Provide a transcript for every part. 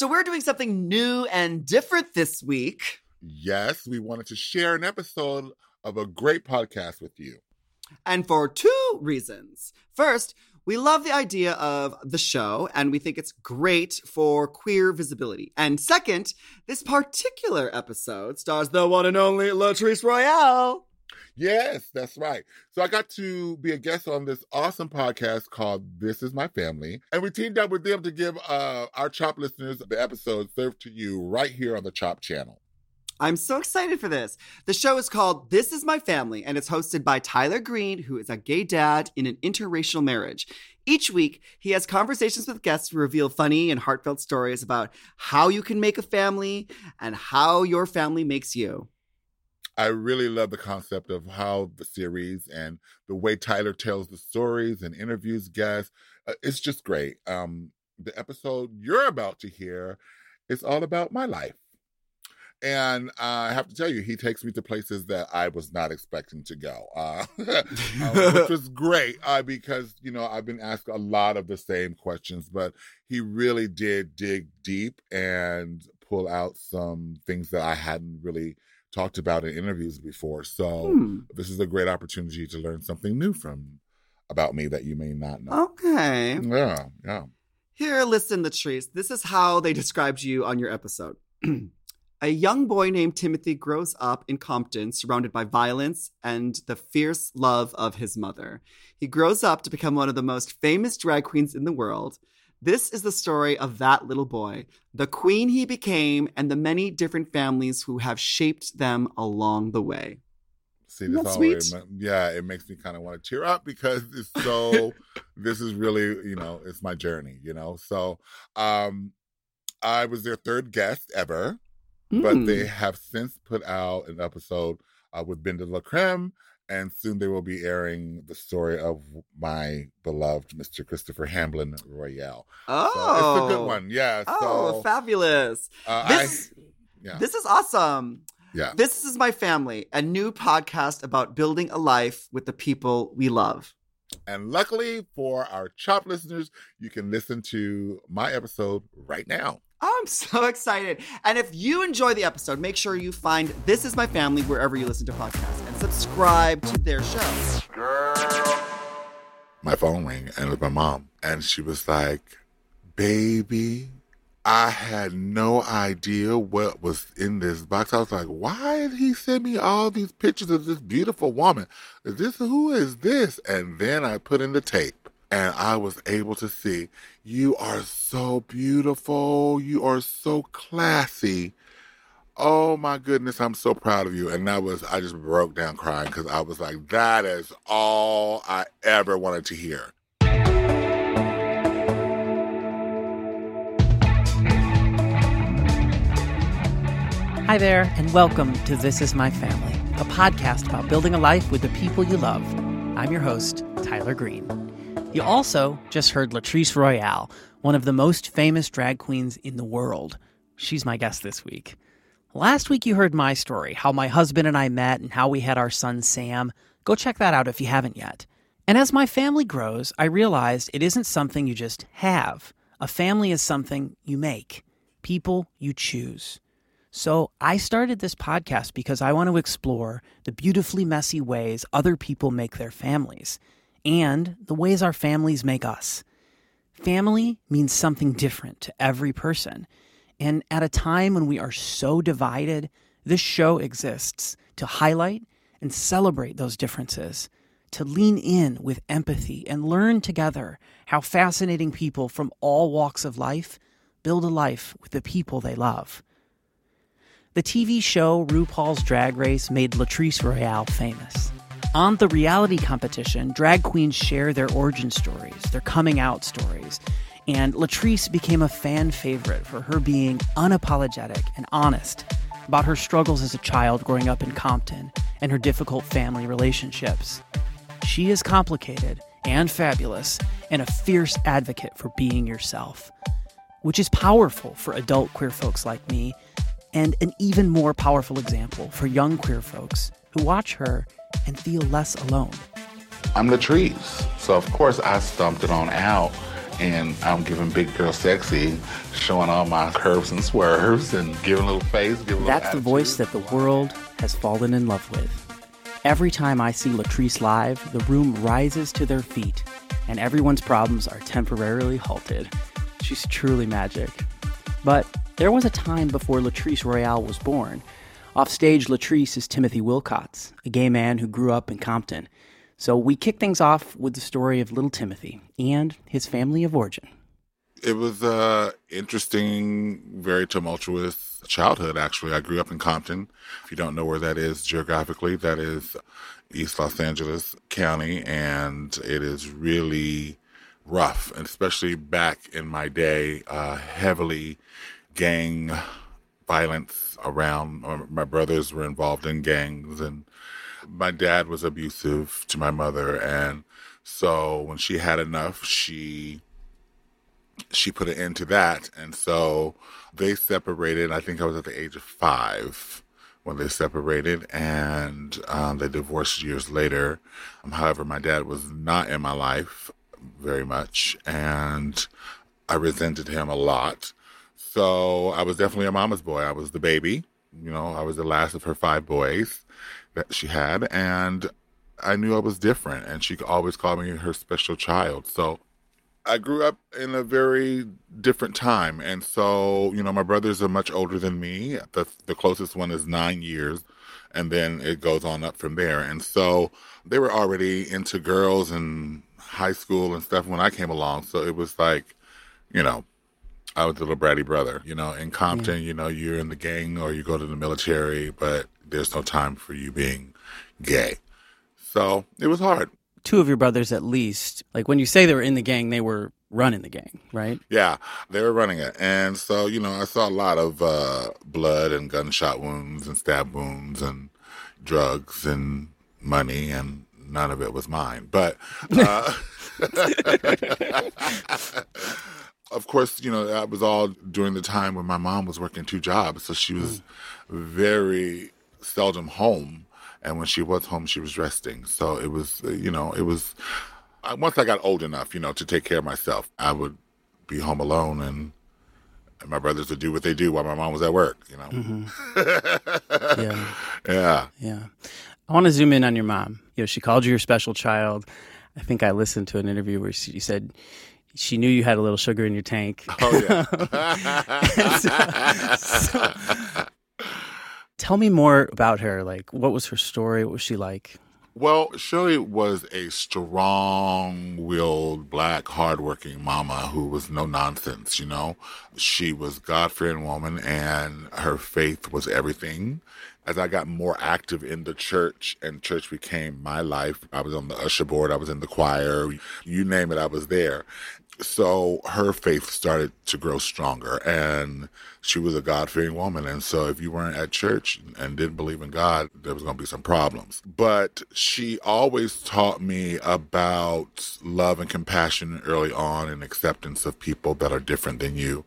So we're doing something new and different this week. Yes, we wanted to share an episode of a great podcast with you. And for two reasons. First, we love the idea of the show and we think it's great for queer visibility. And second, this particular episode stars the one and only Latrice Royale. Yes, that's right. So I got to be a guest on this awesome podcast called This Is My Family. And we teamed up with them to give uh, our CHOP listeners the episode served to you right here on the CHOP channel. I'm so excited for this. The show is called This Is My Family, and it's hosted by Tyler Greene, who is a gay dad in an interracial marriage. Each week, he has conversations with guests who reveal funny and heartfelt stories about how you can make a family and how your family makes you. I really love the concept of how the series and the way Tyler tells the stories and interviews guests. Uh, it's just great. Um, the episode you're about to hear is all about my life. And uh, I have to tell you, he takes me to places that I was not expecting to go, uh, uh, which was great uh, because, you know, I've been asked a lot of the same questions, but he really did dig deep and pull out some things that I hadn't really talked about in interviews before. So hmm. this is a great opportunity to learn something new from about me that you may not know. Okay. Yeah, yeah. Here, listen, Latrice. This is how they described you on your episode. A young boy named Timothy grows up in Compton, surrounded by violence and the fierce love of his mother. He grows up to become one of the most famous drag queens in the world. This is the story of that little boy, the queen he became, and the many different families who have shaped them along the way. See, this always, yeah, it makes me kind of want to tear up because it's so. this is really, you know, it's my journey, you know. So, um, I was their third guest ever. Mm. But they hmm. have since put out an episode uh, with Ben de la Creme, and soon they will be airing the story of my beloved Mr. Christopher Hamblin Royale. Oh, so it's a good oh. one. Yeah. Oh, so, fabulous! Uh, this, I, yeah. this is awesome. Yeah. This is my family, a new podcast about building a life with the people we love. And luckily for our CHOP listeners, you can listen to my episode right now. I'm so excited. And if you enjoy the episode, make sure you find This Is My Family wherever you listen to podcasts and subscribe to their show. My phone rang and it was my mom. And she was like, Baby, I had no idea what was in this box. I was like, why did he send me all these pictures of this beautiful woman? Is this who is this? And then I put in the tape and I was able to see you are so beautiful. You are so classy. Oh my goodness, I'm so proud of you. And that was, I just broke down crying because I was like, that is all I ever wanted to hear. Hi there, and welcome to This Is My Family, a podcast about building a life with the people you love. I'm your host, Tyler Greene. You also just heard Latrice Royale, one of the most famous drag queens in the world. She's my guest this week. Last week you heard my story, how my husband and I met and how we had our son Sam. Go check that out if you haven't yet. And as my family grows, I realized it isn't something you just have. A family is something you make, people you choose. So I started this podcast because I want to explore the beautifully messy ways other people make their families and the ways our families make us. Family means something different to every person. And at a time when we are so divided, this show exists to highlight and celebrate those differences, to lean in with empathy and learn together how fascinating people from all walks of life build a life with the people they love. The TV show RuPaul's Drag Race made Latrice Royale famous. On the reality competition, drag queens share their origin stories, their coming out stories. And Latrice became a fan favorite for her being unapologetic and honest about her struggles as a child growing up in Compton and her difficult family relationships. She is complicated and fabulous and a fierce advocate for being yourself, which is powerful for adult queer folks like me and an even more powerful example for young queer folks who watch her and feel less alone. I'm Latrice, so of course I stumped it on out and I'm giving big girl sexy, showing all my curves and swerves, and giving a little face. Giving That's little the voice that the world has fallen in love with. Every time I see Latrice live, the room rises to their feet, and everyone's problems are temporarily halted. She's truly magic. But there was a time before Latrice Royale was born. Offstage, Latrice is Timothy Wilcots, a gay man who grew up in Compton. So we kick things off with the story of little Timothy and his family of origin. It was a interesting, very tumultuous childhood. Actually, I grew up in Compton. If you don't know where that is geographically, that is East Los Angeles County, and it is really rough, especially back in my day, uh, heavily gang violence around. uh, My brothers were involved in gangs, and my dad was abusive to my mother, and so when she had enough, she she put an end to that, and so they separated. I think I was at the age of five when they separated, and um, they divorced years later. Um, however, my dad was not in my life very much, and I resented him a lot. So I was definitely a mama's boy. I was the baby. You know, I was the last of her five boys that she had, and I knew I was different, and she always called me her special child. So I grew up in a very different time, and so you know, my brothers are much older than me. The the closest one is nine years, and then it goes on up from there. And so they were already into girls and high school and stuff when I came along. So it was like, you know, I was the little bratty brother. You know, in Compton, you know, you're in the gang or you go to the military, but there's no time for you being gay. So it was hard. Two of your brothers, at least, like when you say they were in the gang, they were running the gang, right? Yeah, they were running it. And so, you know, I saw a lot of uh, blood and gunshot wounds and stab wounds and drugs and money, and none of it was mine. But uh, of course, you know, that was all during the time when my mom was working two jobs. So she was very seldom home. And when she was home, she was resting. So it was, uh, you know, it was, once I got old enough, you know, to take care of myself, I would be home alone and, and my brothers would do what they do while my mom was at work, you know? Yeah. Yeah. Yeah. I want to zoom in on your mom. You know, she called you your special child. I think I listened to an interview where she said she knew you had a little sugar in your tank. Oh, yeah. so, tell me more about her. Like, what was her story? What was she like? Well, Shirley was a strong willed, black, hardworking mama who was no nonsense, you know. She was God fearing woman and her faith was everything. As I got more active in the church and church became my life, I was on the usher board, I was in the choir, you name it, I was there. So her faith started to grow stronger and she was a God fearing woman. And so if you weren't at church and didn't believe in God, there was going to be some problems. But she always taught me about love and compassion early on and acceptance of people that are different than you.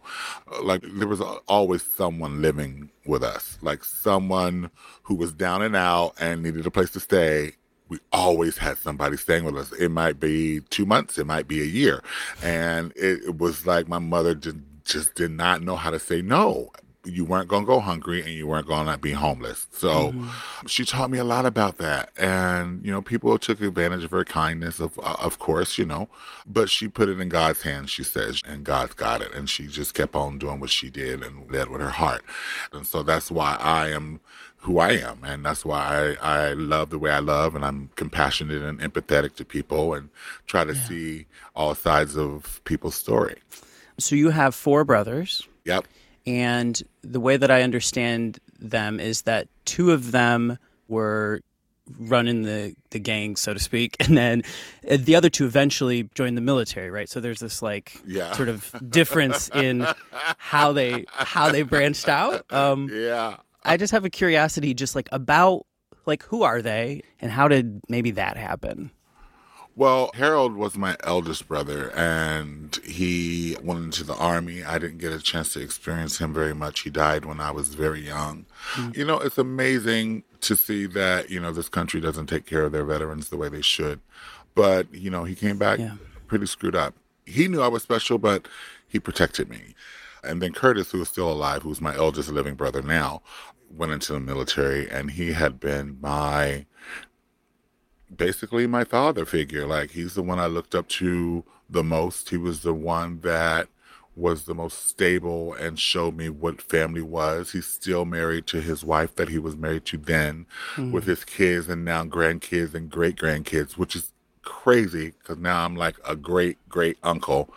Like there was always someone living with us, like someone who was down and out and needed a place to stay we always had somebody staying with us. It might be two months, it might be a year. And it, it was like my mother did, just did not know how to say no. You weren't going to go hungry and you weren't going to be homeless. So mm-hmm. she taught me a lot about that. And, you know, people took advantage of her kindness, of, of course, you know, but she put it in God's hands, she says, and God's got it. And she just kept on doing what she did and led with her heart. And so that's why I am who I am. And that's why I, I love the way I love and I'm compassionate and empathetic to people and try to yeah. see all sides of people's story. So you have four brothers. Yep. And the way that I understand them is that two of them were running the, the gang, so to speak, and then the other two eventually joined the military, right? So there's this like yeah. sort of difference in how they how they branched out. Um, yeah. I just have a curiosity, just like about like who are they and how did maybe that happen? Well, Harold was my eldest brother, and he went into the army. I didn't get a chance to experience him very much. He died when I was very young. Mm-hmm. You know, it's amazing to see that, you know, this country doesn't take care of their veterans the way they should. But, you know, he came back yeah. pretty screwed up. he knew I was special, but he protected me. And then Curtis, who is still alive, who's my eldest living brother now, went into the military and he had been my basically my father figure. Like he's the one I looked up to the most. He was the one that was the most stable and showed me what family was. He's still married to his wife that he was married to then mm. with his kids and now grandkids and great grandkids, which is crazy because now I'm like a great great uncle.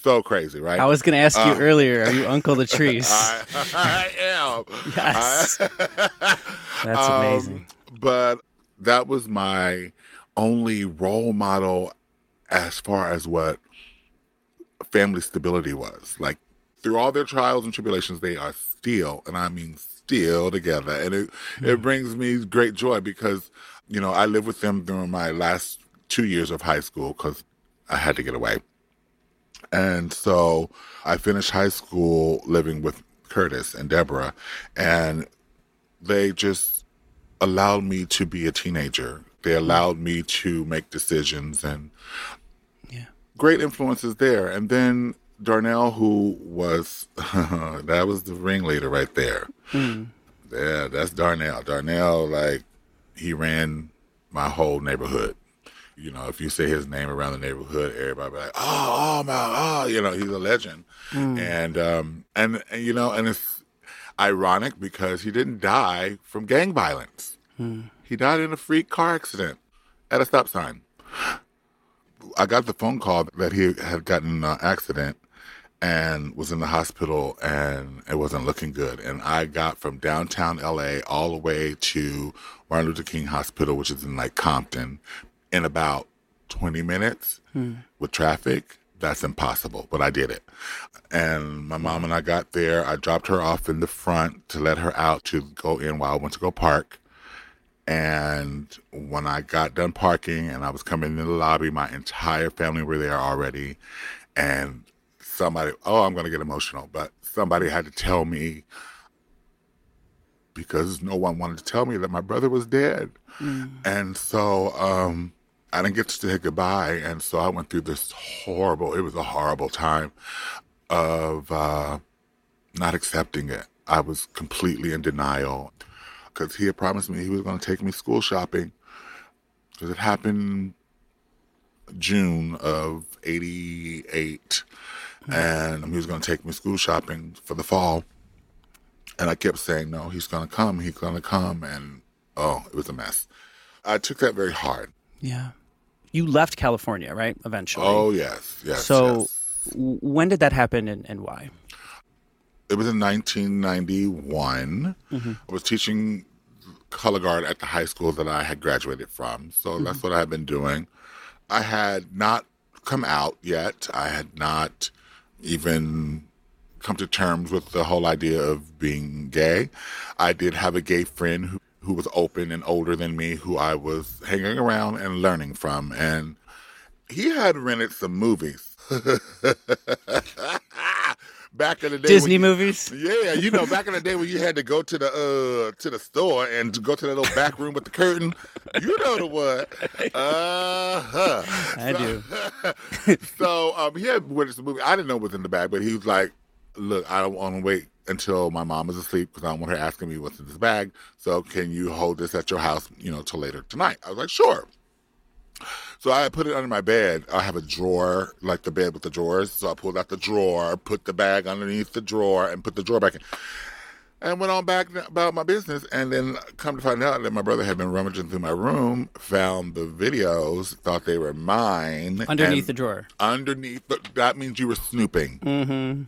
So crazy, right? I was going to ask you uh, earlier, are you Uncle Latrice? I, I am. yes. I, That's amazing. Um, but that was my only role model as far as what family stability was. Like through all their trials and tribulations, they are still, and I mean still together. And it, mm-hmm. it brings me great joy because, you know, I lived with them during my last two years of high school because I had to get away. And so I finished high school living with Curtis and Deborah, and they just allowed me to be a teenager. They allowed me to make decisions and yeah. great influences there. And then Darnell, who was that was the ringleader right there. Mm. Yeah, that's Darnell. Darnell, like he ran my whole neighborhood. You know, if you say his name around the neighborhood, everybody be like, "Oh, oh my, oh," you know, he's a legend. Mm. And um, and, and you know, and it's ironic because he didn't die from gang violence. Hmm. He died in a freak car accident at a stop sign. I got the phone call that he had gotten an accident and was in the hospital and it wasn't looking good. And I got from downtown LA all the way to Martin Luther King Hospital, which is in like Compton, in about 20 minutes hmm. with traffic that's impossible, but I did it. And my mom and I got there. I dropped her off in the front to let her out to go in while I went to go park. And when I got done parking and I was coming in the lobby, my entire family were there already. And somebody, oh, I'm going to get emotional, but somebody had to tell me because no one wanted to tell me that my brother was dead. Mm. And so, um, I didn't get to say goodbye. And so I went through this horrible, it was a horrible time of uh, not accepting it. I was completely in denial because he had promised me he was going to take me school shopping because it happened June of 88. And he was going to take me school shopping for the fall. And I kept saying, no, he's going to come. He's going to come. And oh, it was a mess. I took that very hard. Yeah. You left California, right? Eventually. Oh, yes. Yes. So yes. when did that happen and, and why? It was in 1991. Mm-hmm. I was teaching color guard at the high school that I had graduated from. So mm-hmm. that's what I had been doing. I had not come out yet. I had not even come to terms with the whole idea of being gay. I did have a gay friend who who was open and older than me, who I was hanging around and learning from. And he had rented some movies. back in the day, Disney you, movies. Yeah, you know, back in the day when you had to go to the uh to the store and to go to that little back room with the curtain. You know the what? Uh huh. I so, do. so um, he had rented some movie. I didn't know what was in the bag, but he was like, "Look, I don't want to wait until my mom is asleep because I don't want her asking me what's in this bag. So can you hold this at your house, you know, till later tonight? I was like, sure. So I put it under my bed. I have a drawer, like the bed with the drawers. So I pulled out the drawer, put the bag underneath the drawer, and put the drawer back in. And went on back about my business. And then come to find out that my brother had been rummaging through my room, found the videos, thought they were mine. Underneath the drawer. Underneath. But that means you were snooping. Mm-hmm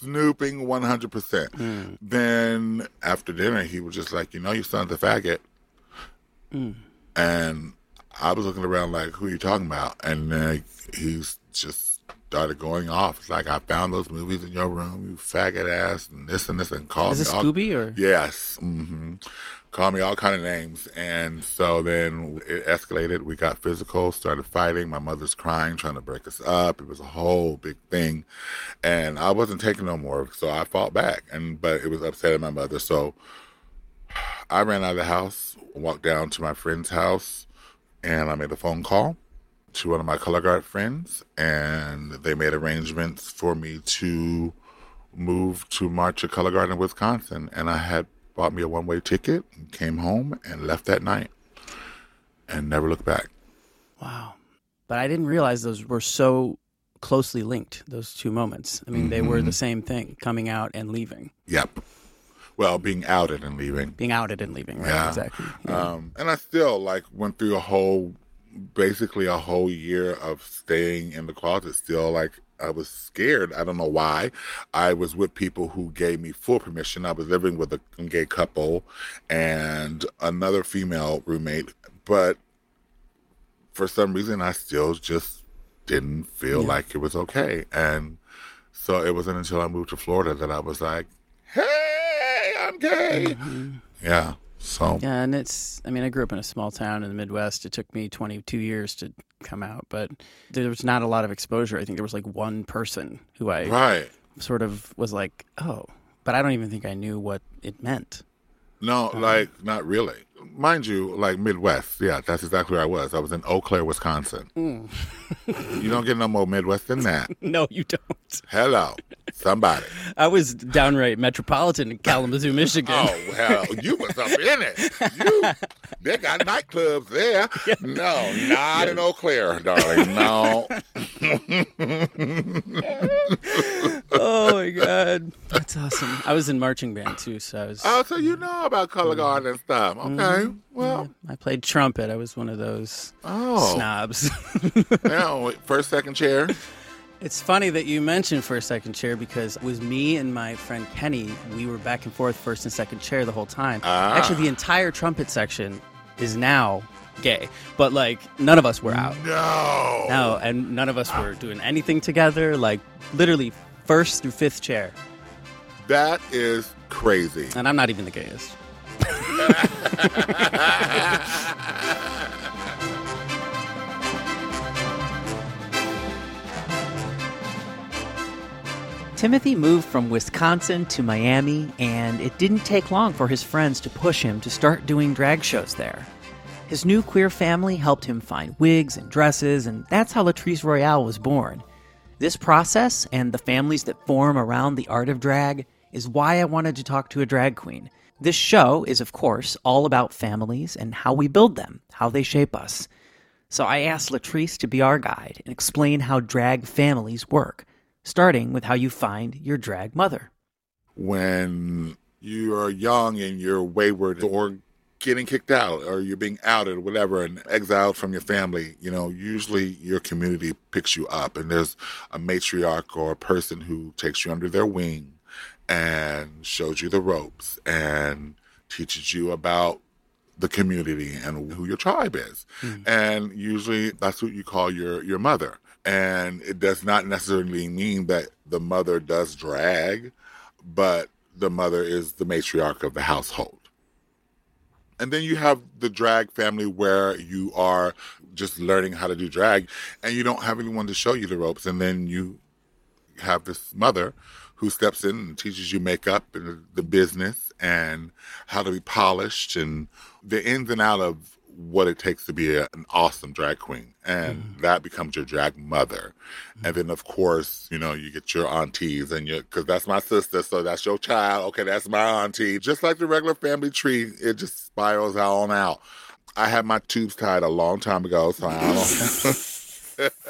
snooping 100%. Mm. Then after dinner, he was just like, you know, your son's a faggot. Mm. And I was looking around like, who are you talking about? And then he's just started going off. It's like, I found those movies in your room, you faggot ass, and this and this, and called Is me. Is it Scooby or? Yes. Mm-hmm called me all kind of names. And so then it escalated. We got physical, started fighting. My mother's crying, trying to break us up. It was a whole big thing. And I wasn't taking no more. So I fought back. And but it was upsetting my mother. So I ran out of the house, walked down to my friend's house, and I made a phone call to one of my color guard friends, and they made arrangements for me to move to march at Color Guard in Wisconsin. And I had bought me a one way ticket, and came home, and left that night, and never looked back. Wow. But I didn't realize those were so closely linked, those two moments. I mean, they were the same thing coming out and leaving, Yep. Well, being outed and leaving. being outed and leaving, right? Yeah. Exactly. Yeah. Um, and I still like went through a whole, basically a whole year of staying in the closet. Still, like I was scared. I don't know why. I was with people who gave me full permission. I was living with a gay couple and another female roommate, but for some reason, I still just didn't feel Yeah. like it was okay. And so it wasn't until I moved to Florida that I was like, "Hey, I'm gay." Mm-hmm. Yeah. So Yeah, and it's, I mean, I grew up in a small town in the Midwest. It took me 22 years to come out, but there was not a lot of exposure. I think there was like one person who I right. sort of was like, oh, but I don't even think I knew what it meant. No, like not really. Mind you, like Midwest. Yeah, that's exactly where I was. I was in Eau Claire, Wisconsin. Hmm. you don't get no more Midwest than that. No, you don't. Hello, somebody. I was downright metropolitan in Kalamazoo, oh, Michigan. Oh hell, you was up in it. You, they got nightclubs there. No, not in Eau Claire, darling. No. Oh my god, that's awesome. I was in marching band too, so I was. Oh, so you know about color guard and stuff. Okay. Well, I played trumpet. I was one of those oh, snobs. yeah, first, second chair. It's funny that you mentioned first second chair because it was me and my friend Kenny. We were back and forth first and second chair the whole time. Ah. Actually, the entire trumpet section is now gay, but like none of us were out. No. No, and none of us were doing anything together. Like literally first through fifth chair, That is crazy. and I'm not even the gayest. Timothy moved from Wisconsin to Miami, and it didn't take long for his friends to push him to start doing drag shows there. His new queer family helped him find wigs and dresses, and that's how Latrice Royale was born. This process and the families that form around the art of drag is why I wanted to talk to a drag queen. This show is, of course, all about families and how we build them, how they shape us. So I asked Latrice to be our guide and explain how drag families work, starting with how you find your drag mother. when you are young and you're wayward or getting kicked out or you're being outed or whatever and exiled from your family, you know, usually your community picks you up and there's a matriarch or a person who takes you under their wing and shows you the ropes and teaches you about the community and who your tribe is. Hmm. And usually that's what you call your your mother. And it does not necessarily mean that the mother does drag, but the mother is the matriarch of the household. And then you have the drag family where you are just learning how to do drag and you don't have anyone to show you the ropes. And then you have this mother who steps in and teaches you makeup and the business and how to be polished and the ins and out of what it takes to be a, an awesome drag queen. And mm-hmm. that becomes your drag mother. And mm-hmm. then, of course, you know, you get your aunties and your, cause that's my sister. So that's your child. Okay. That's my auntie. Just like the regular family tree, it just spirals out on out. I had my tubes tied a long time ago. So I don't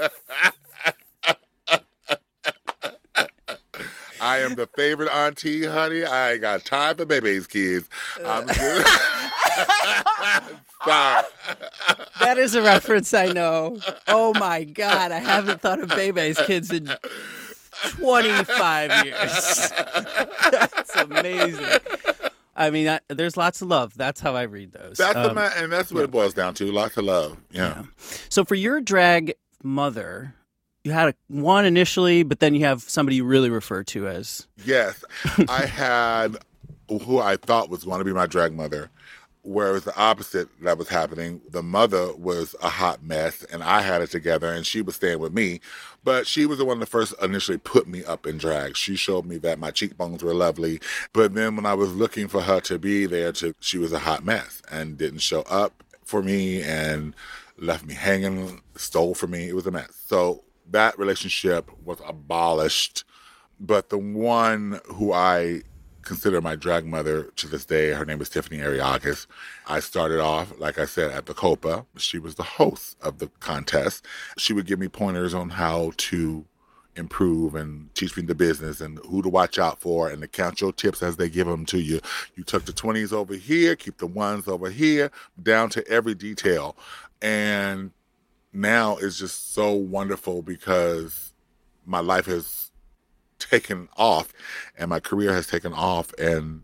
I am the favorite auntie, honey. I ain't got time for Bebe's kids. I'm uh. good. Sorry. That is a reference I know. Oh my god, I haven't thought of Bebe's kids in 25 years. That's amazing. I mean, I, there's lots of love. That's how I read those. That's Um, and that's what it boils down to. Lots of love. Yeah. So for your drag mother, you had a, one initially, but then you have somebody you really refer to as Yes. I had who I thought was going to be my drag mother, where it was the opposite that was happening. The mother was a hot mess, and I had it together, and she was staying with me. But she was the one that first initially put me up in drag. She showed me that my cheekbones were lovely. But then when I was looking for her to be there, to she was a hot mess and didn't show up for me and left me hanging, stole from me. It was a mess. So that relationship was abolished. But the one who I consider my drag mother to this day, her name is Tiffany Arieagus. I started off, like I said, at the Copa. She was the host of the contest. She would give me pointers on how to improve and teach me the business and who to watch out for and to count your tips as they give them to you. You tuck the 20s over here, keep the ones over here, down to every detail. And now it's just so wonderful because my life has taken off and my career has taken off and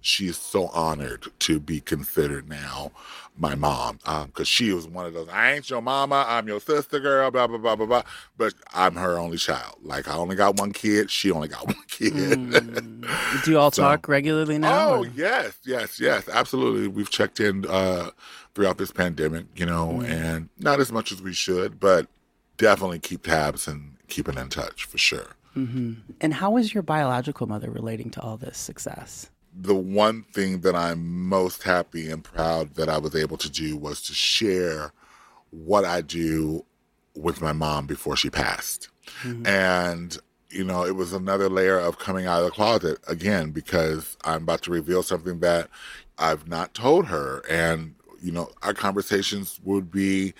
she is so honored to be considered now my mom because um, she was one of those i ain't your mama i'm your sister girl blah blah blah blah blah but i'm her only child like i only got one kid she only got one kid mm. do you all so, talk regularly now oh or? yes yes yes absolutely we've checked in uh, throughout this pandemic you know mm. and not as much as we should but definitely keep tabs and keeping in touch for sure mm-hmm. and how is your biological mother relating to all this success the one thing that I'm most happy and proud that I was able to do was to share what I do with my mom before she passed. Mm-hmm. And, you know, it was another layer of coming out of the closet again because I'm about to reveal something that I've not told her. And, you know, our conversations would be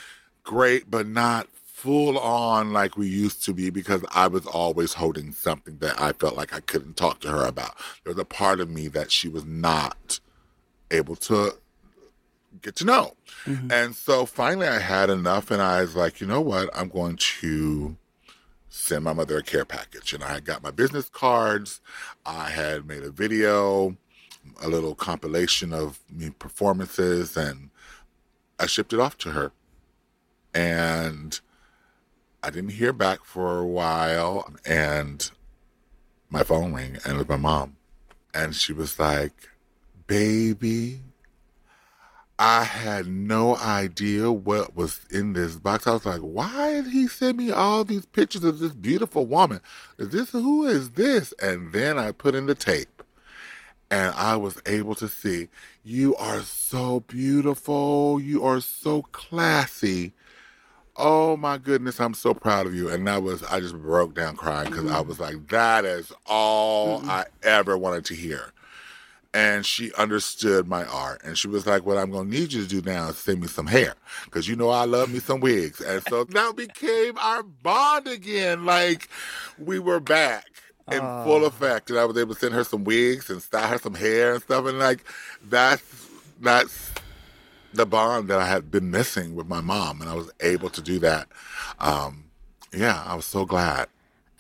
great, but not full on like we used to be because I was always holding something that I felt like I couldn't talk to her about. There was a part of me that she was not able to get to know. Mm-hmm. And so finally I had enough and I was like, you know what? I'm going to send my mother a care package. And I got my business cards. I had made a video, a little compilation of me performances, and I shipped it off to her. And I didn't hear back for a while, and my phone rang, and it was my mom. And she was like, Baby, I had no idea what was in this box. I was like, why did he send me all these pictures of this beautiful woman? Is this who is this? And then I put in the tape and I was able to see you are so beautiful. You are so classy oh my goodness, I'm so proud of you. And that was, I just broke down crying because I was like, that is all mm-hmm. I ever wanted to hear. And she understood my art. And she was like, what I'm going to need you to do now is send me some hair because you know I love me some wigs. And so that became our bond again. Like we were back in full effect. And I was able to send her some wigs and style her some hair and stuff. And like, that's, that's, the bond that I had been missing with my mom, and I was able to do that. Um, yeah, I was so glad.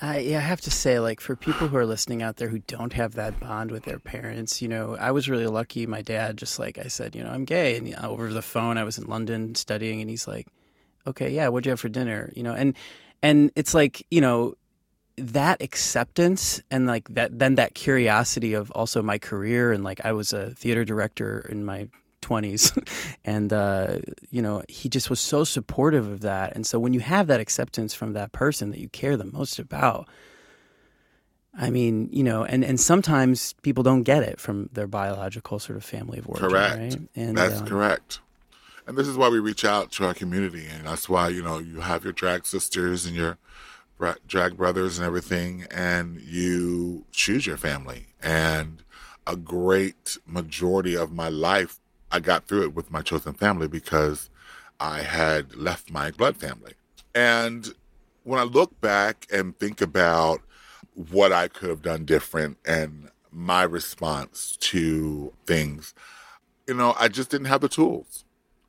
I, I have to say, like, for people who are listening out there who don't have that bond with their parents, you know, I was really lucky. My dad, just like I said, you know, I'm gay. And know, over the phone, I was in London studying, and he's like, okay, yeah, what'd you have for dinner? You know, and, and it's like, you know, that acceptance and like that, then that curiosity of also my career. And like, I was a theater director in my 20s and uh, you know he just was so supportive of that. And so when you have that acceptance from that person that you care the most about i mean you know and and sometimes people don't get it from their biological sort of family of origin correct. right? and that's um, correct. And this is why we reach out to our community and that's why you know you have your drag sisters and your drag brothers and everything and you choose your family. And a great majority of my life I got through it with my chosen family because I had left my blood family. And when I look back and think about what I could have done different and my response to things, you know, I just didn't have the tools.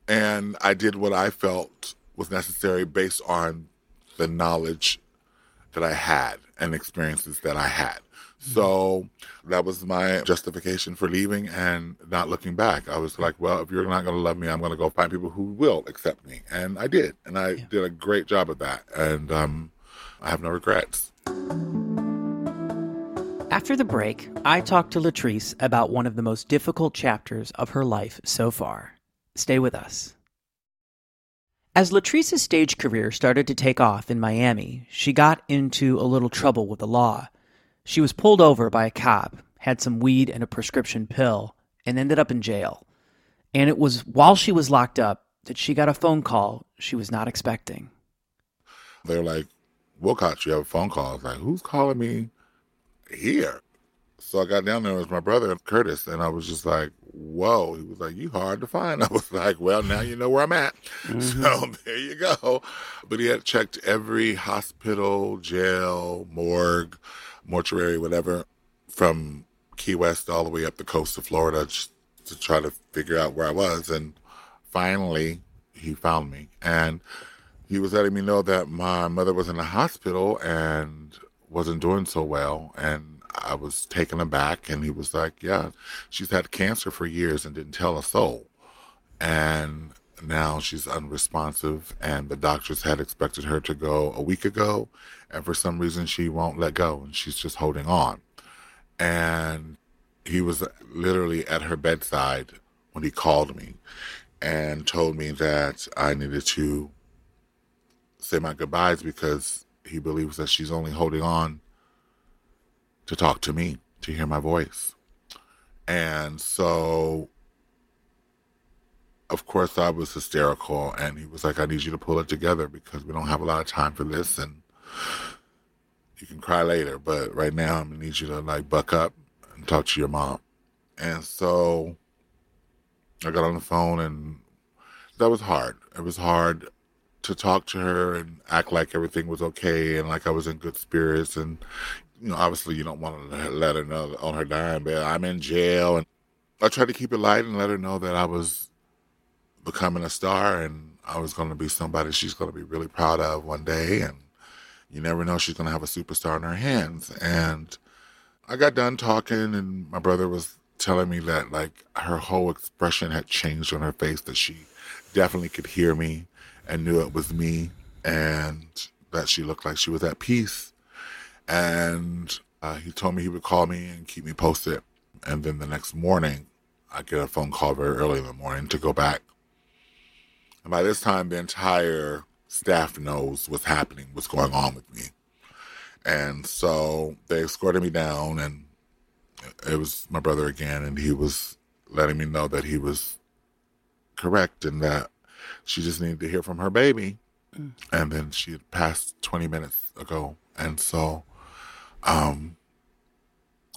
And I did what I felt was necessary based on the knowledge that I had and experiences that I had. So that was my justification for leaving and not looking back. I was like, well, if you're not going to love me, I'm going to go find people who will accept me. And I did. And I yeah. did a great job of that. And um, I have no regrets. After the break, I talked to Latrice about one of the most difficult chapters of her life so far. Stay with us. As Latrice's stage career started to take off in Miami, she got into a little trouble with the law. She was pulled over by a cop, had some weed and a prescription pill, and ended up in jail. And it was while she was locked up that she got a phone call she was not expecting. They were like, Wilcots, you have a phone call. I was like, who's calling me here? So I got down there. It was my brother, Curtis. And I was just like, whoa. He was like, you hard to find. I was like, well, now you know where I'm at. Mm-hmm. So there you go. But he had checked every hospital, jail, morgue, mortuary, whatever, from Key West all the way up the coast of Florida just to try to figure out where I was. And finally, he found me. And he was letting me know that my mother was in the hospital and wasn't doing so well. And I was taken aback. And he was like, Yeah, she's had cancer for years and didn't tell a soul. And now she's unresponsive. And the doctors had expected her to go a week ago. And for some reason, she won't let go. And she's just holding on. And he was literally at her bedside when he called me and told me that I needed to say my goodbyes because he believes that she's only holding on to talk to me, to hear my voice. And so, of course, I was hysterical. And he was like, I need you to pull it together because we don't have a lot of time for this. And you can cry later. But right now, I'm to need you to like buck up and talk to your mom. And so I got on the phone and that was hard. It was hard to talk to her and act like everything was okay and like I was in good spirits. And, you know, obviously you don't want to let her know on her dying bed, I'm in jail. And I tried to keep it light and let her know that I was becoming a star and I was going to be somebody she's going to be really proud of one day. And you never know, she's going to have a superstar in her hands. And I got done talking and my brother was telling me that like her whole expression had changed on her face, that she definitely could hear me and knew it was me, and that she looked like she was at peace. And uh, he told me he would call me and keep me posted. And then the next morning, I get a phone call very early in the morning to go back. And by this time, the entire staff knows what's happening, what's going on with me. And so they escorted me down, and it was my brother again, and he was letting me know that he was correct and that she just needed to hear from her baby. Mm. And then she had passed 20 minutes ago. And so um,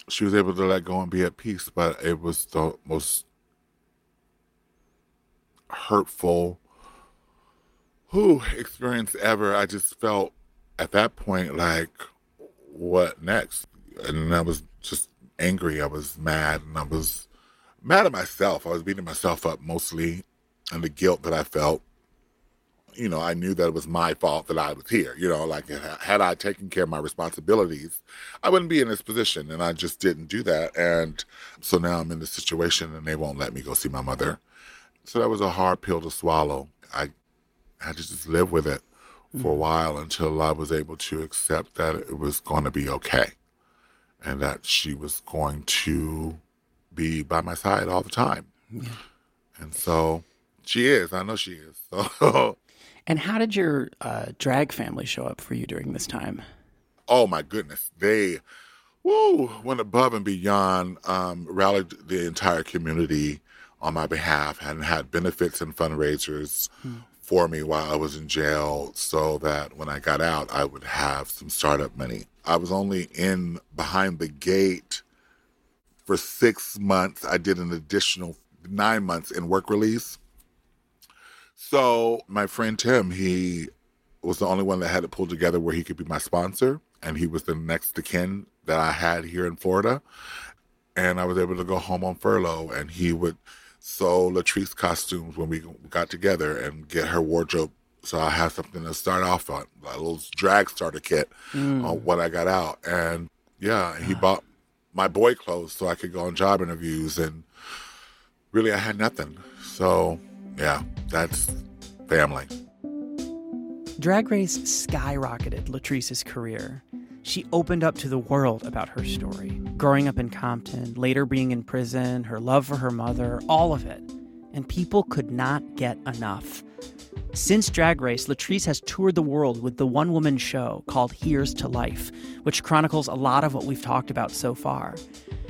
she was able to let go and be at peace, but it was the most hurtful who experience ever. I just felt at that point like, what next? And I was just angry. I was mad and I was mad at myself. I was beating myself up mostly and the guilt that I felt. You know, I knew that it was my fault that I was here. You know, like had I taken care of my responsibilities, I wouldn't be in this position. And I just didn't do that. And so now I'm in this situation and they won't let me go see my mother. So that was a hard pill to swallow. I had to just live with it for a mm. while until I was able to accept that it was going to be okay and that she was going to be by my side all the time. Yeah. And so she is. I know she is. So. and how did your uh, drag family show up for you during this time? Oh my goodness, they woo went above and beyond. Um, rallied the entire community on my behalf and had benefits and fundraisers hmm. For me while I was in jail, so that when I got out, I would have some startup money. I was only in behind the gate for six months. I did an additional nine months in work release. So my friend Tim, he was the only one that had it pulled together where he could be my sponsor, and he was the next to kin that I had here in Florida. And I was able to go home on furlough, and he would sew Latrice costumes when we got together and get her wardrobe. So I had something to start off on, a little drag starter kit mm. on what I got out. And yeah, he bought my boy clothes so I could go on job interviews. And really, I had nothing. So yeah, that's family. Drag Race skyrocketed Latrice's career. She opened up to the world about her story growing up in Compton, later being in prison, her love for her mother, all of it. And people could not get enough. Since Drag Race, Latrice has toured the world with the one woman show called Here's to Life, which chronicles a lot of what we've talked about so far.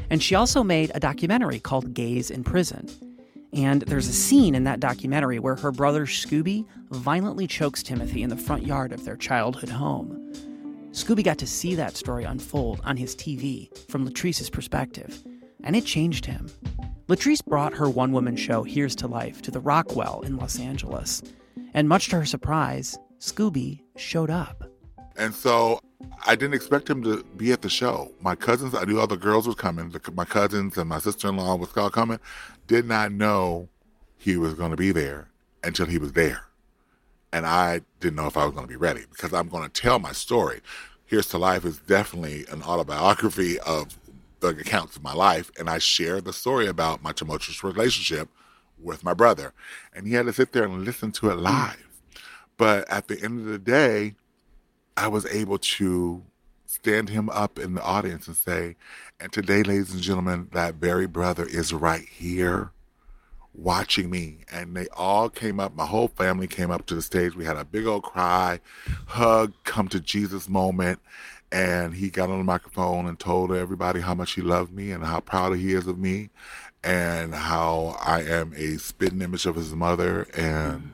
And she also made a documentary called Gays in Prison. And there's a scene in that documentary where her brother Scooby violently chokes Timothy in the front yard of their childhood home. Scooby got to see that story unfold on his TV from Latrice's perspective, and it changed him. Latrice brought her one woman show Here's to Life to the Rockwell in Los Angeles, and much to her surprise, Scooby showed up. And so I didn't expect him to be at the show. My cousins, I knew all the girls were coming. My cousins and my sister in law was all coming. Did not know he was going to be there until he was there. And I didn't know if I was going to be ready because I'm going to tell my story. Here's to Life is definitely an autobiography of the accounts of my life. And I share the story about my tumultuous relationship with my brother. And he had to sit there and listen to it live. But at the end of the day, I was able to stand him up in the audience and say, and today, ladies and gentlemen, that very brother is right here watching me. And they all came up, my whole family came up to the stage. We had a big old cry, hug, come to Jesus moment. And he got on the microphone and told everybody how much he loved me and how proud he is of me and how I am a spitting image of his mother. And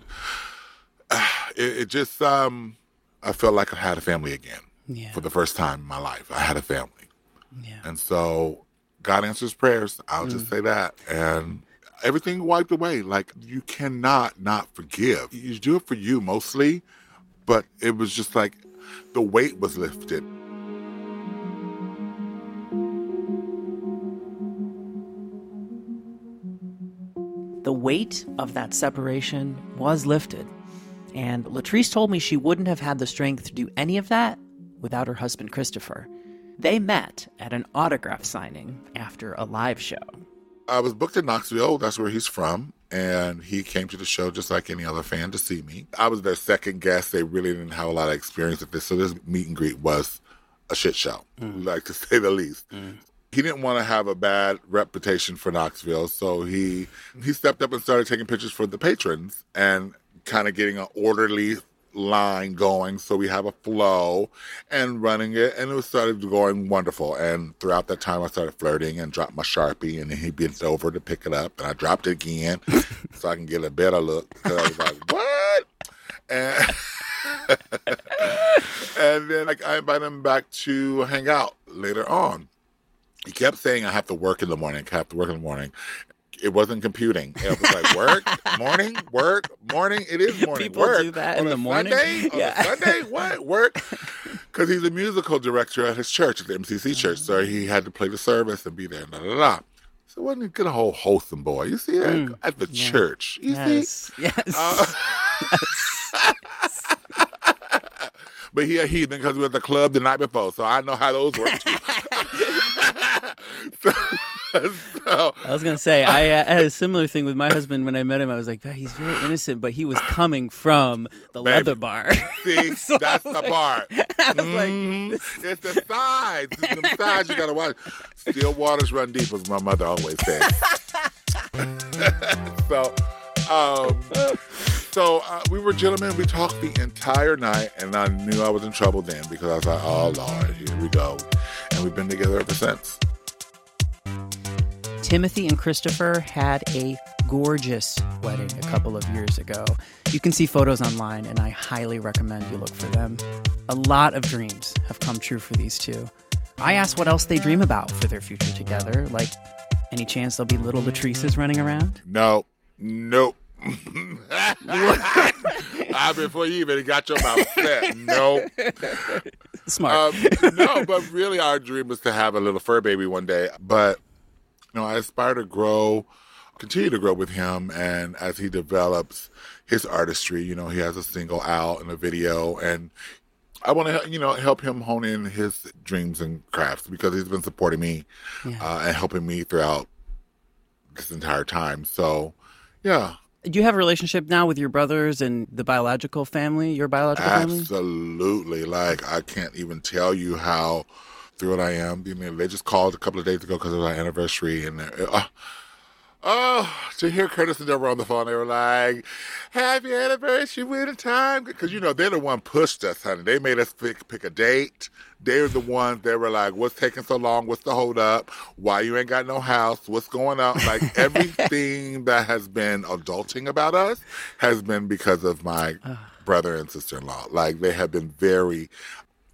it, it just, um, I felt like I had a family again Yeah. for the first time in my life. I had a family. Yeah. And so God answers prayers. I'll just say that. And everything wiped away. Like you cannot not forgive. You do it for you mostly, but it was just like the weight was lifted. The weight of that separation was lifted. And Latrice told me she wouldn't have had the strength to do any of that without her husband Christopher. They met at an autograph signing after a live show. I was booked in Knoxville. That's where he's from. And he came to the show just like any other fan to see me. I was their second guest. They really didn't have a lot of experience with this. So this meet and greet was a shit show, mm. like to say the least. Mm. He didn't want to have a bad reputation for Knoxville. So he he stepped up and started taking pictures for the patrons and kind of getting an orderly line going so we have a flow and running it and it was started going wonderful. And throughout that time i started flirting and dropped my sharpie and then he bent over to pick it up and i dropped it again so i can get a better look i was like what? And and then like, i invited him back to hang out later on. He kept saying i have to work in the morning i have to work in the morning it wasn't computing. It was like work, morning, work, morning. It is morning. People work. do that On in a the morning? Sunday? On Yeah. a Sunday? What? Work? Because he's a musical director at his church, at the MCC church. So he had to play the service and be there. Da, da, da. So wasn't he good a whole wholesome boy? You see that Mm, at the yeah. church. You see? Yes. Yes. Uh, but he a heathen because we were at the club the night before, so I know how those work too. so I was gonna say I uh, had a similar thing with my husband when I met him. I was like, "God, he's very innocent, but he was coming from the Baby. leather bar. see, So that's the like-. I was like, Mhm. it's the sides. It's the sides you gotta watch. Still waters run deep, as my mother always said. so, um, so uh, we were gentlemen. We talked the entire night, and I knew I was in trouble then because I was like, "Oh Lord, here we go," and we've been together ever since. Timothy and Christopher had a gorgeous wedding a couple of years ago. You can see photos online, and I highly recommend you look for them. A lot of dreams have come true for these two. I asked what else they dream about for their future together, like any chance there'll be little Latrices running around? No, nope. I before you even got your mouth set. Nope. Smart. Um, no, but really, our dream was to have a little fur baby one day. But you know, I aspire to grow, continue to grow with him, and as he develops his artistry, you know, he has a single out and a video, and I want to, you know, help him hone in his dreams and crafts because he's been supporting me Yeah. uh, and helping me throughout this entire time. So, yeah, Do you have a relationship now with your brothers and the biological family, your biological family? Absolutely. Like I can't even tell you how thrilled I am. You know, they just called a couple of days ago because it was our anniversary, and uh, Oh, to hear Curtis and Deborah on the phone, they were like, "Happy anniversary, winter time," because you know they're the one pushed us, honey. They made us pick pick a date. They're the ones that were like, "What's taking so long? What's the hold up? Why you ain't got no house? What's going on?" Like everything that has been adulting about us has been because of my brother and sister in law. Like they have been very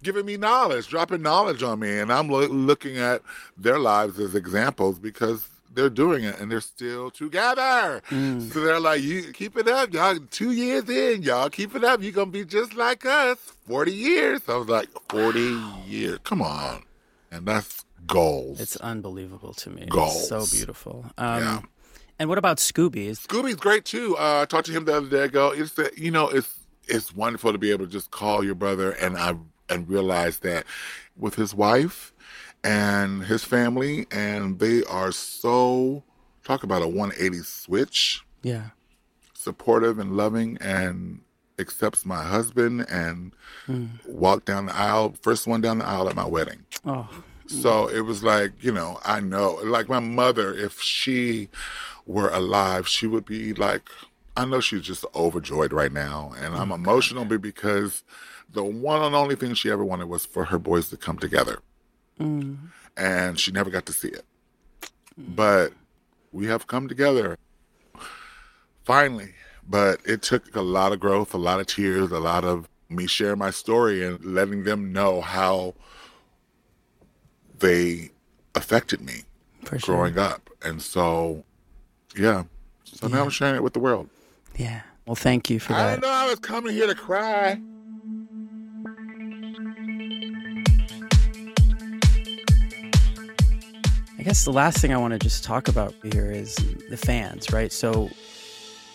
giving me knowledge, dropping knowledge on me, and I'm lo- looking at their lives as examples because they're doing it and they're still together. Mm. So they're like, "You keep it up, y'all. Two years in, y'all keep it up. You're gonna be just like us. Forty years." I was like, 40 years. Come on, and that's goals. It's unbelievable to me. It's Goals. so beautiful. Um, Yeah. And what about Scooby? Scooby's great too. Uh, I talked to him the other day ago. It's that you know, it's it's wonderful to be able to just call your brother and I and realize that with his wife and his family, and they are so talk about a 180 switch, yeah. supportive and loving, and accepts my husband and Mm. walked down the aisle, first one down the aisle at my wedding. Oh, So it was like, you know, I know, like my mother, if she were alive, she would be like, I know she's just overjoyed right now. And I'm emotional be- because the one and only thing she ever wanted was for her boys to come together. mm. And she never got to see it. But we have come together finally. But it took a lot of growth, a lot of tears, a lot of me sharing my story and letting them know how they affected me for sure. growing up. And so, yeah. So now I'm sharing it with the world. Yeah. Well, thank you for I that. didn't know I was coming here to cry. Guess the last thing I want to just talk about here is the fans, right? So,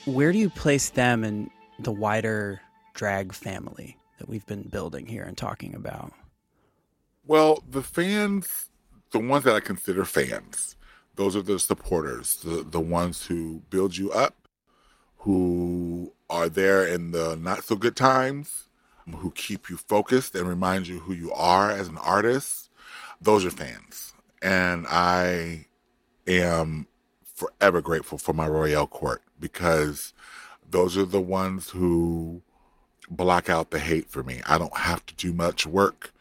where do you place them in the wider drag family that we've been building here and talking about? Well, the fans, the ones that I consider fans, those are the supporters, the, the ones who build you up, who are there in the not so good times, who keep you focused and remind you who you are as an artist. Those are fans. And I am forever grateful for my Royale Court because those are the ones who block out the hate for me. I don't have to do much work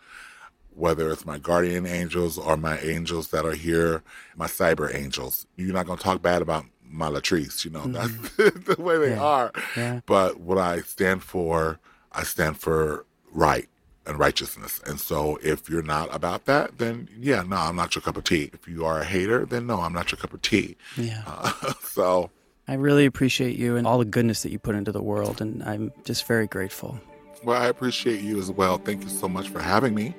whether it's my guardian angels or my angels that are here, my cyber angels. You're not going to talk bad about my Latrice, you know, that's mm-hmm. the way they Yeah. are. Yeah. But what I stand for, I stand for right and righteousness. And so if you're not about that, then yeah, no, I'm not your cup of tea. If you are a hater, then no, I'm not your cup of tea. Yeah. Uh, so I really appreciate you and all the goodness that you put into the world, and I'm just very grateful. well, I appreciate you as well. Thank you so much for having me.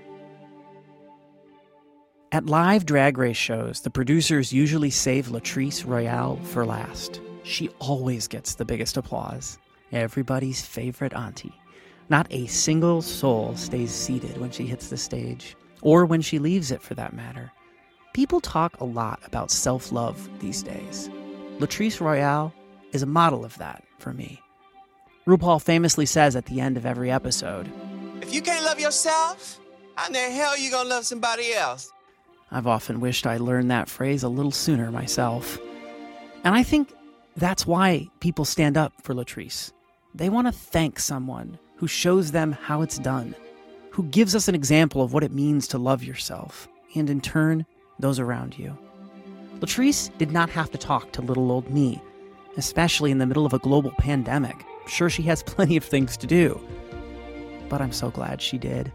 At live drag race shows, the producers usually save Latrice Royale for last. She always gets the biggest applause. Everybody's favorite auntie. Not a single soul stays seated when she hits the stage, or when she leaves it for that matter. People talk a lot about self love these days. Latrice Royale is a model of that for me. RuPaul famously says at the end of every episode, If you can't love yourself, how in the hell are you gonna love somebody else? I've often wished I learned that phrase a little sooner myself. And I think that's why people stand up for Latrice. They want to thank someone who shows them how it's done, who gives us an example of what it means to love yourself, and in turn, those around you. Latrice did not have to talk to little old me, especially in the middle of a global pandemic. Sure, she has plenty of things to do. But I'm so glad she did.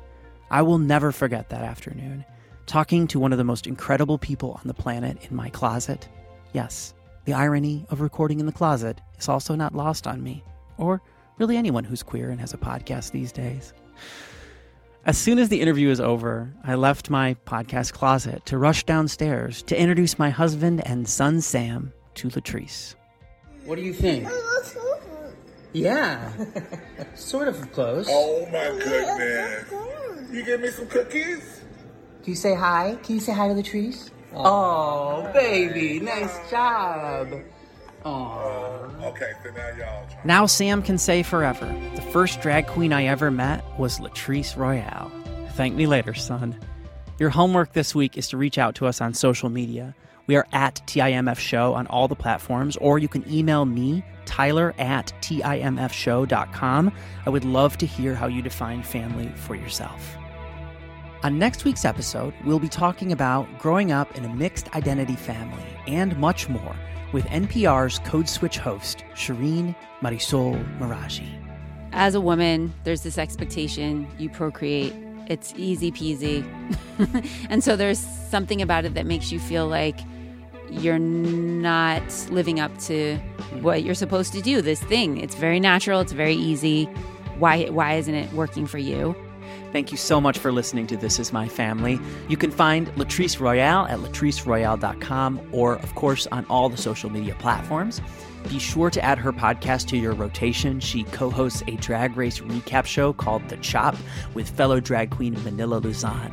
I will never forget that afternoon talking to one of the most incredible people on the planet in my closet. Yes, the irony of recording in the closet is also not lost on me, or really anyone who's queer and has a podcast these days. As soon as the interview is over, I left my podcast closet to rush downstairs to introduce my husband and son Sam to Latrice. What do you think? Yeah, sort of close. Oh my goodness. You give me some cookies? Can you say hi? Can you say hi to Latrice? Oh, baby, nice job. Oh. Okay, so now y'all try. Now Sam can say forever. The first drag queen I ever met was Latrice Royale. Thank me later, son. Your homework this week is to reach out to us on social media. We are at TIMF Show on all the platforms, or you can email me, Tyler at TIMFshow.com. I would love to hear how you define family for yourself. On next week's episode, we'll be talking about growing up in a mixed identity family and much more with NPR's Code Switch host, Shireen Marisol Meraji. As a woman, there's this expectation you procreate, it's easy peasy. and so there's something about it that makes you feel like you're not living up to what you're supposed to do, this thing. It's very natural, it's very easy. Why, why isn't it working for you? Thank you so much for listening to This Is My Family. You can find Latrice Royale at latriceroyale.com or, of course, on all the social media platforms. Be sure to add her podcast to your rotation. She co hosts a drag race recap show called The Chop with fellow drag queen Manila Luzon.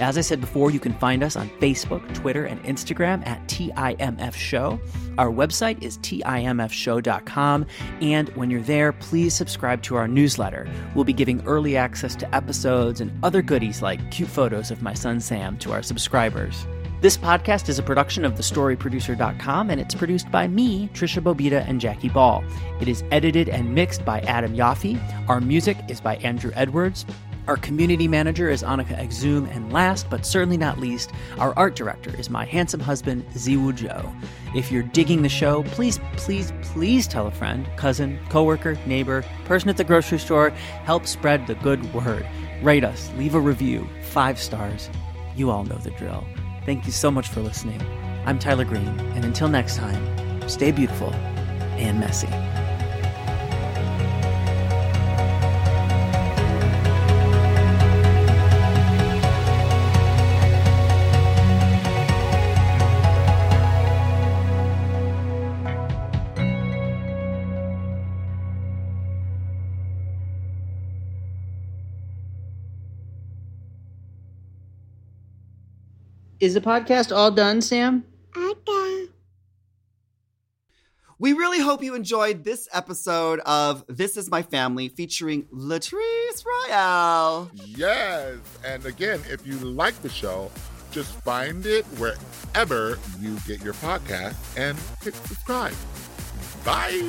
As I said before, you can find us on Facebook, Twitter, and Instagram at TIMF Show. Our website is TIMFshow.com. And when you're there, please subscribe to our newsletter. We'll be giving early access to episodes and other goodies like cute photos of my son Sam to our subscribers. This podcast is a production of thestoryproducer.com and it's produced by me, Trisha Bobita, and Jackie Ball. It is edited and mixed by Adam Yaffe. Our music is by Andrew Edwards. Our community manager is Annika Exum, and last but certainly not least, our art director is my handsome husband, Ziwu Joe. If you're digging the show, please, please, please tell a friend, cousin, coworker, neighbor, person at the grocery store. Help spread the good word. Rate us, leave a review, five stars. You all know the drill. Thank you so much for listening. I'm Tyler Greene, and until next time, stay beautiful and messy. Is the podcast all done, Sam? We really hope you enjoyed this episode of This Is My Family featuring Latrice Royale. Yes. And again, if you like the show, just find it wherever you get your podcast and hit subscribe. Bye.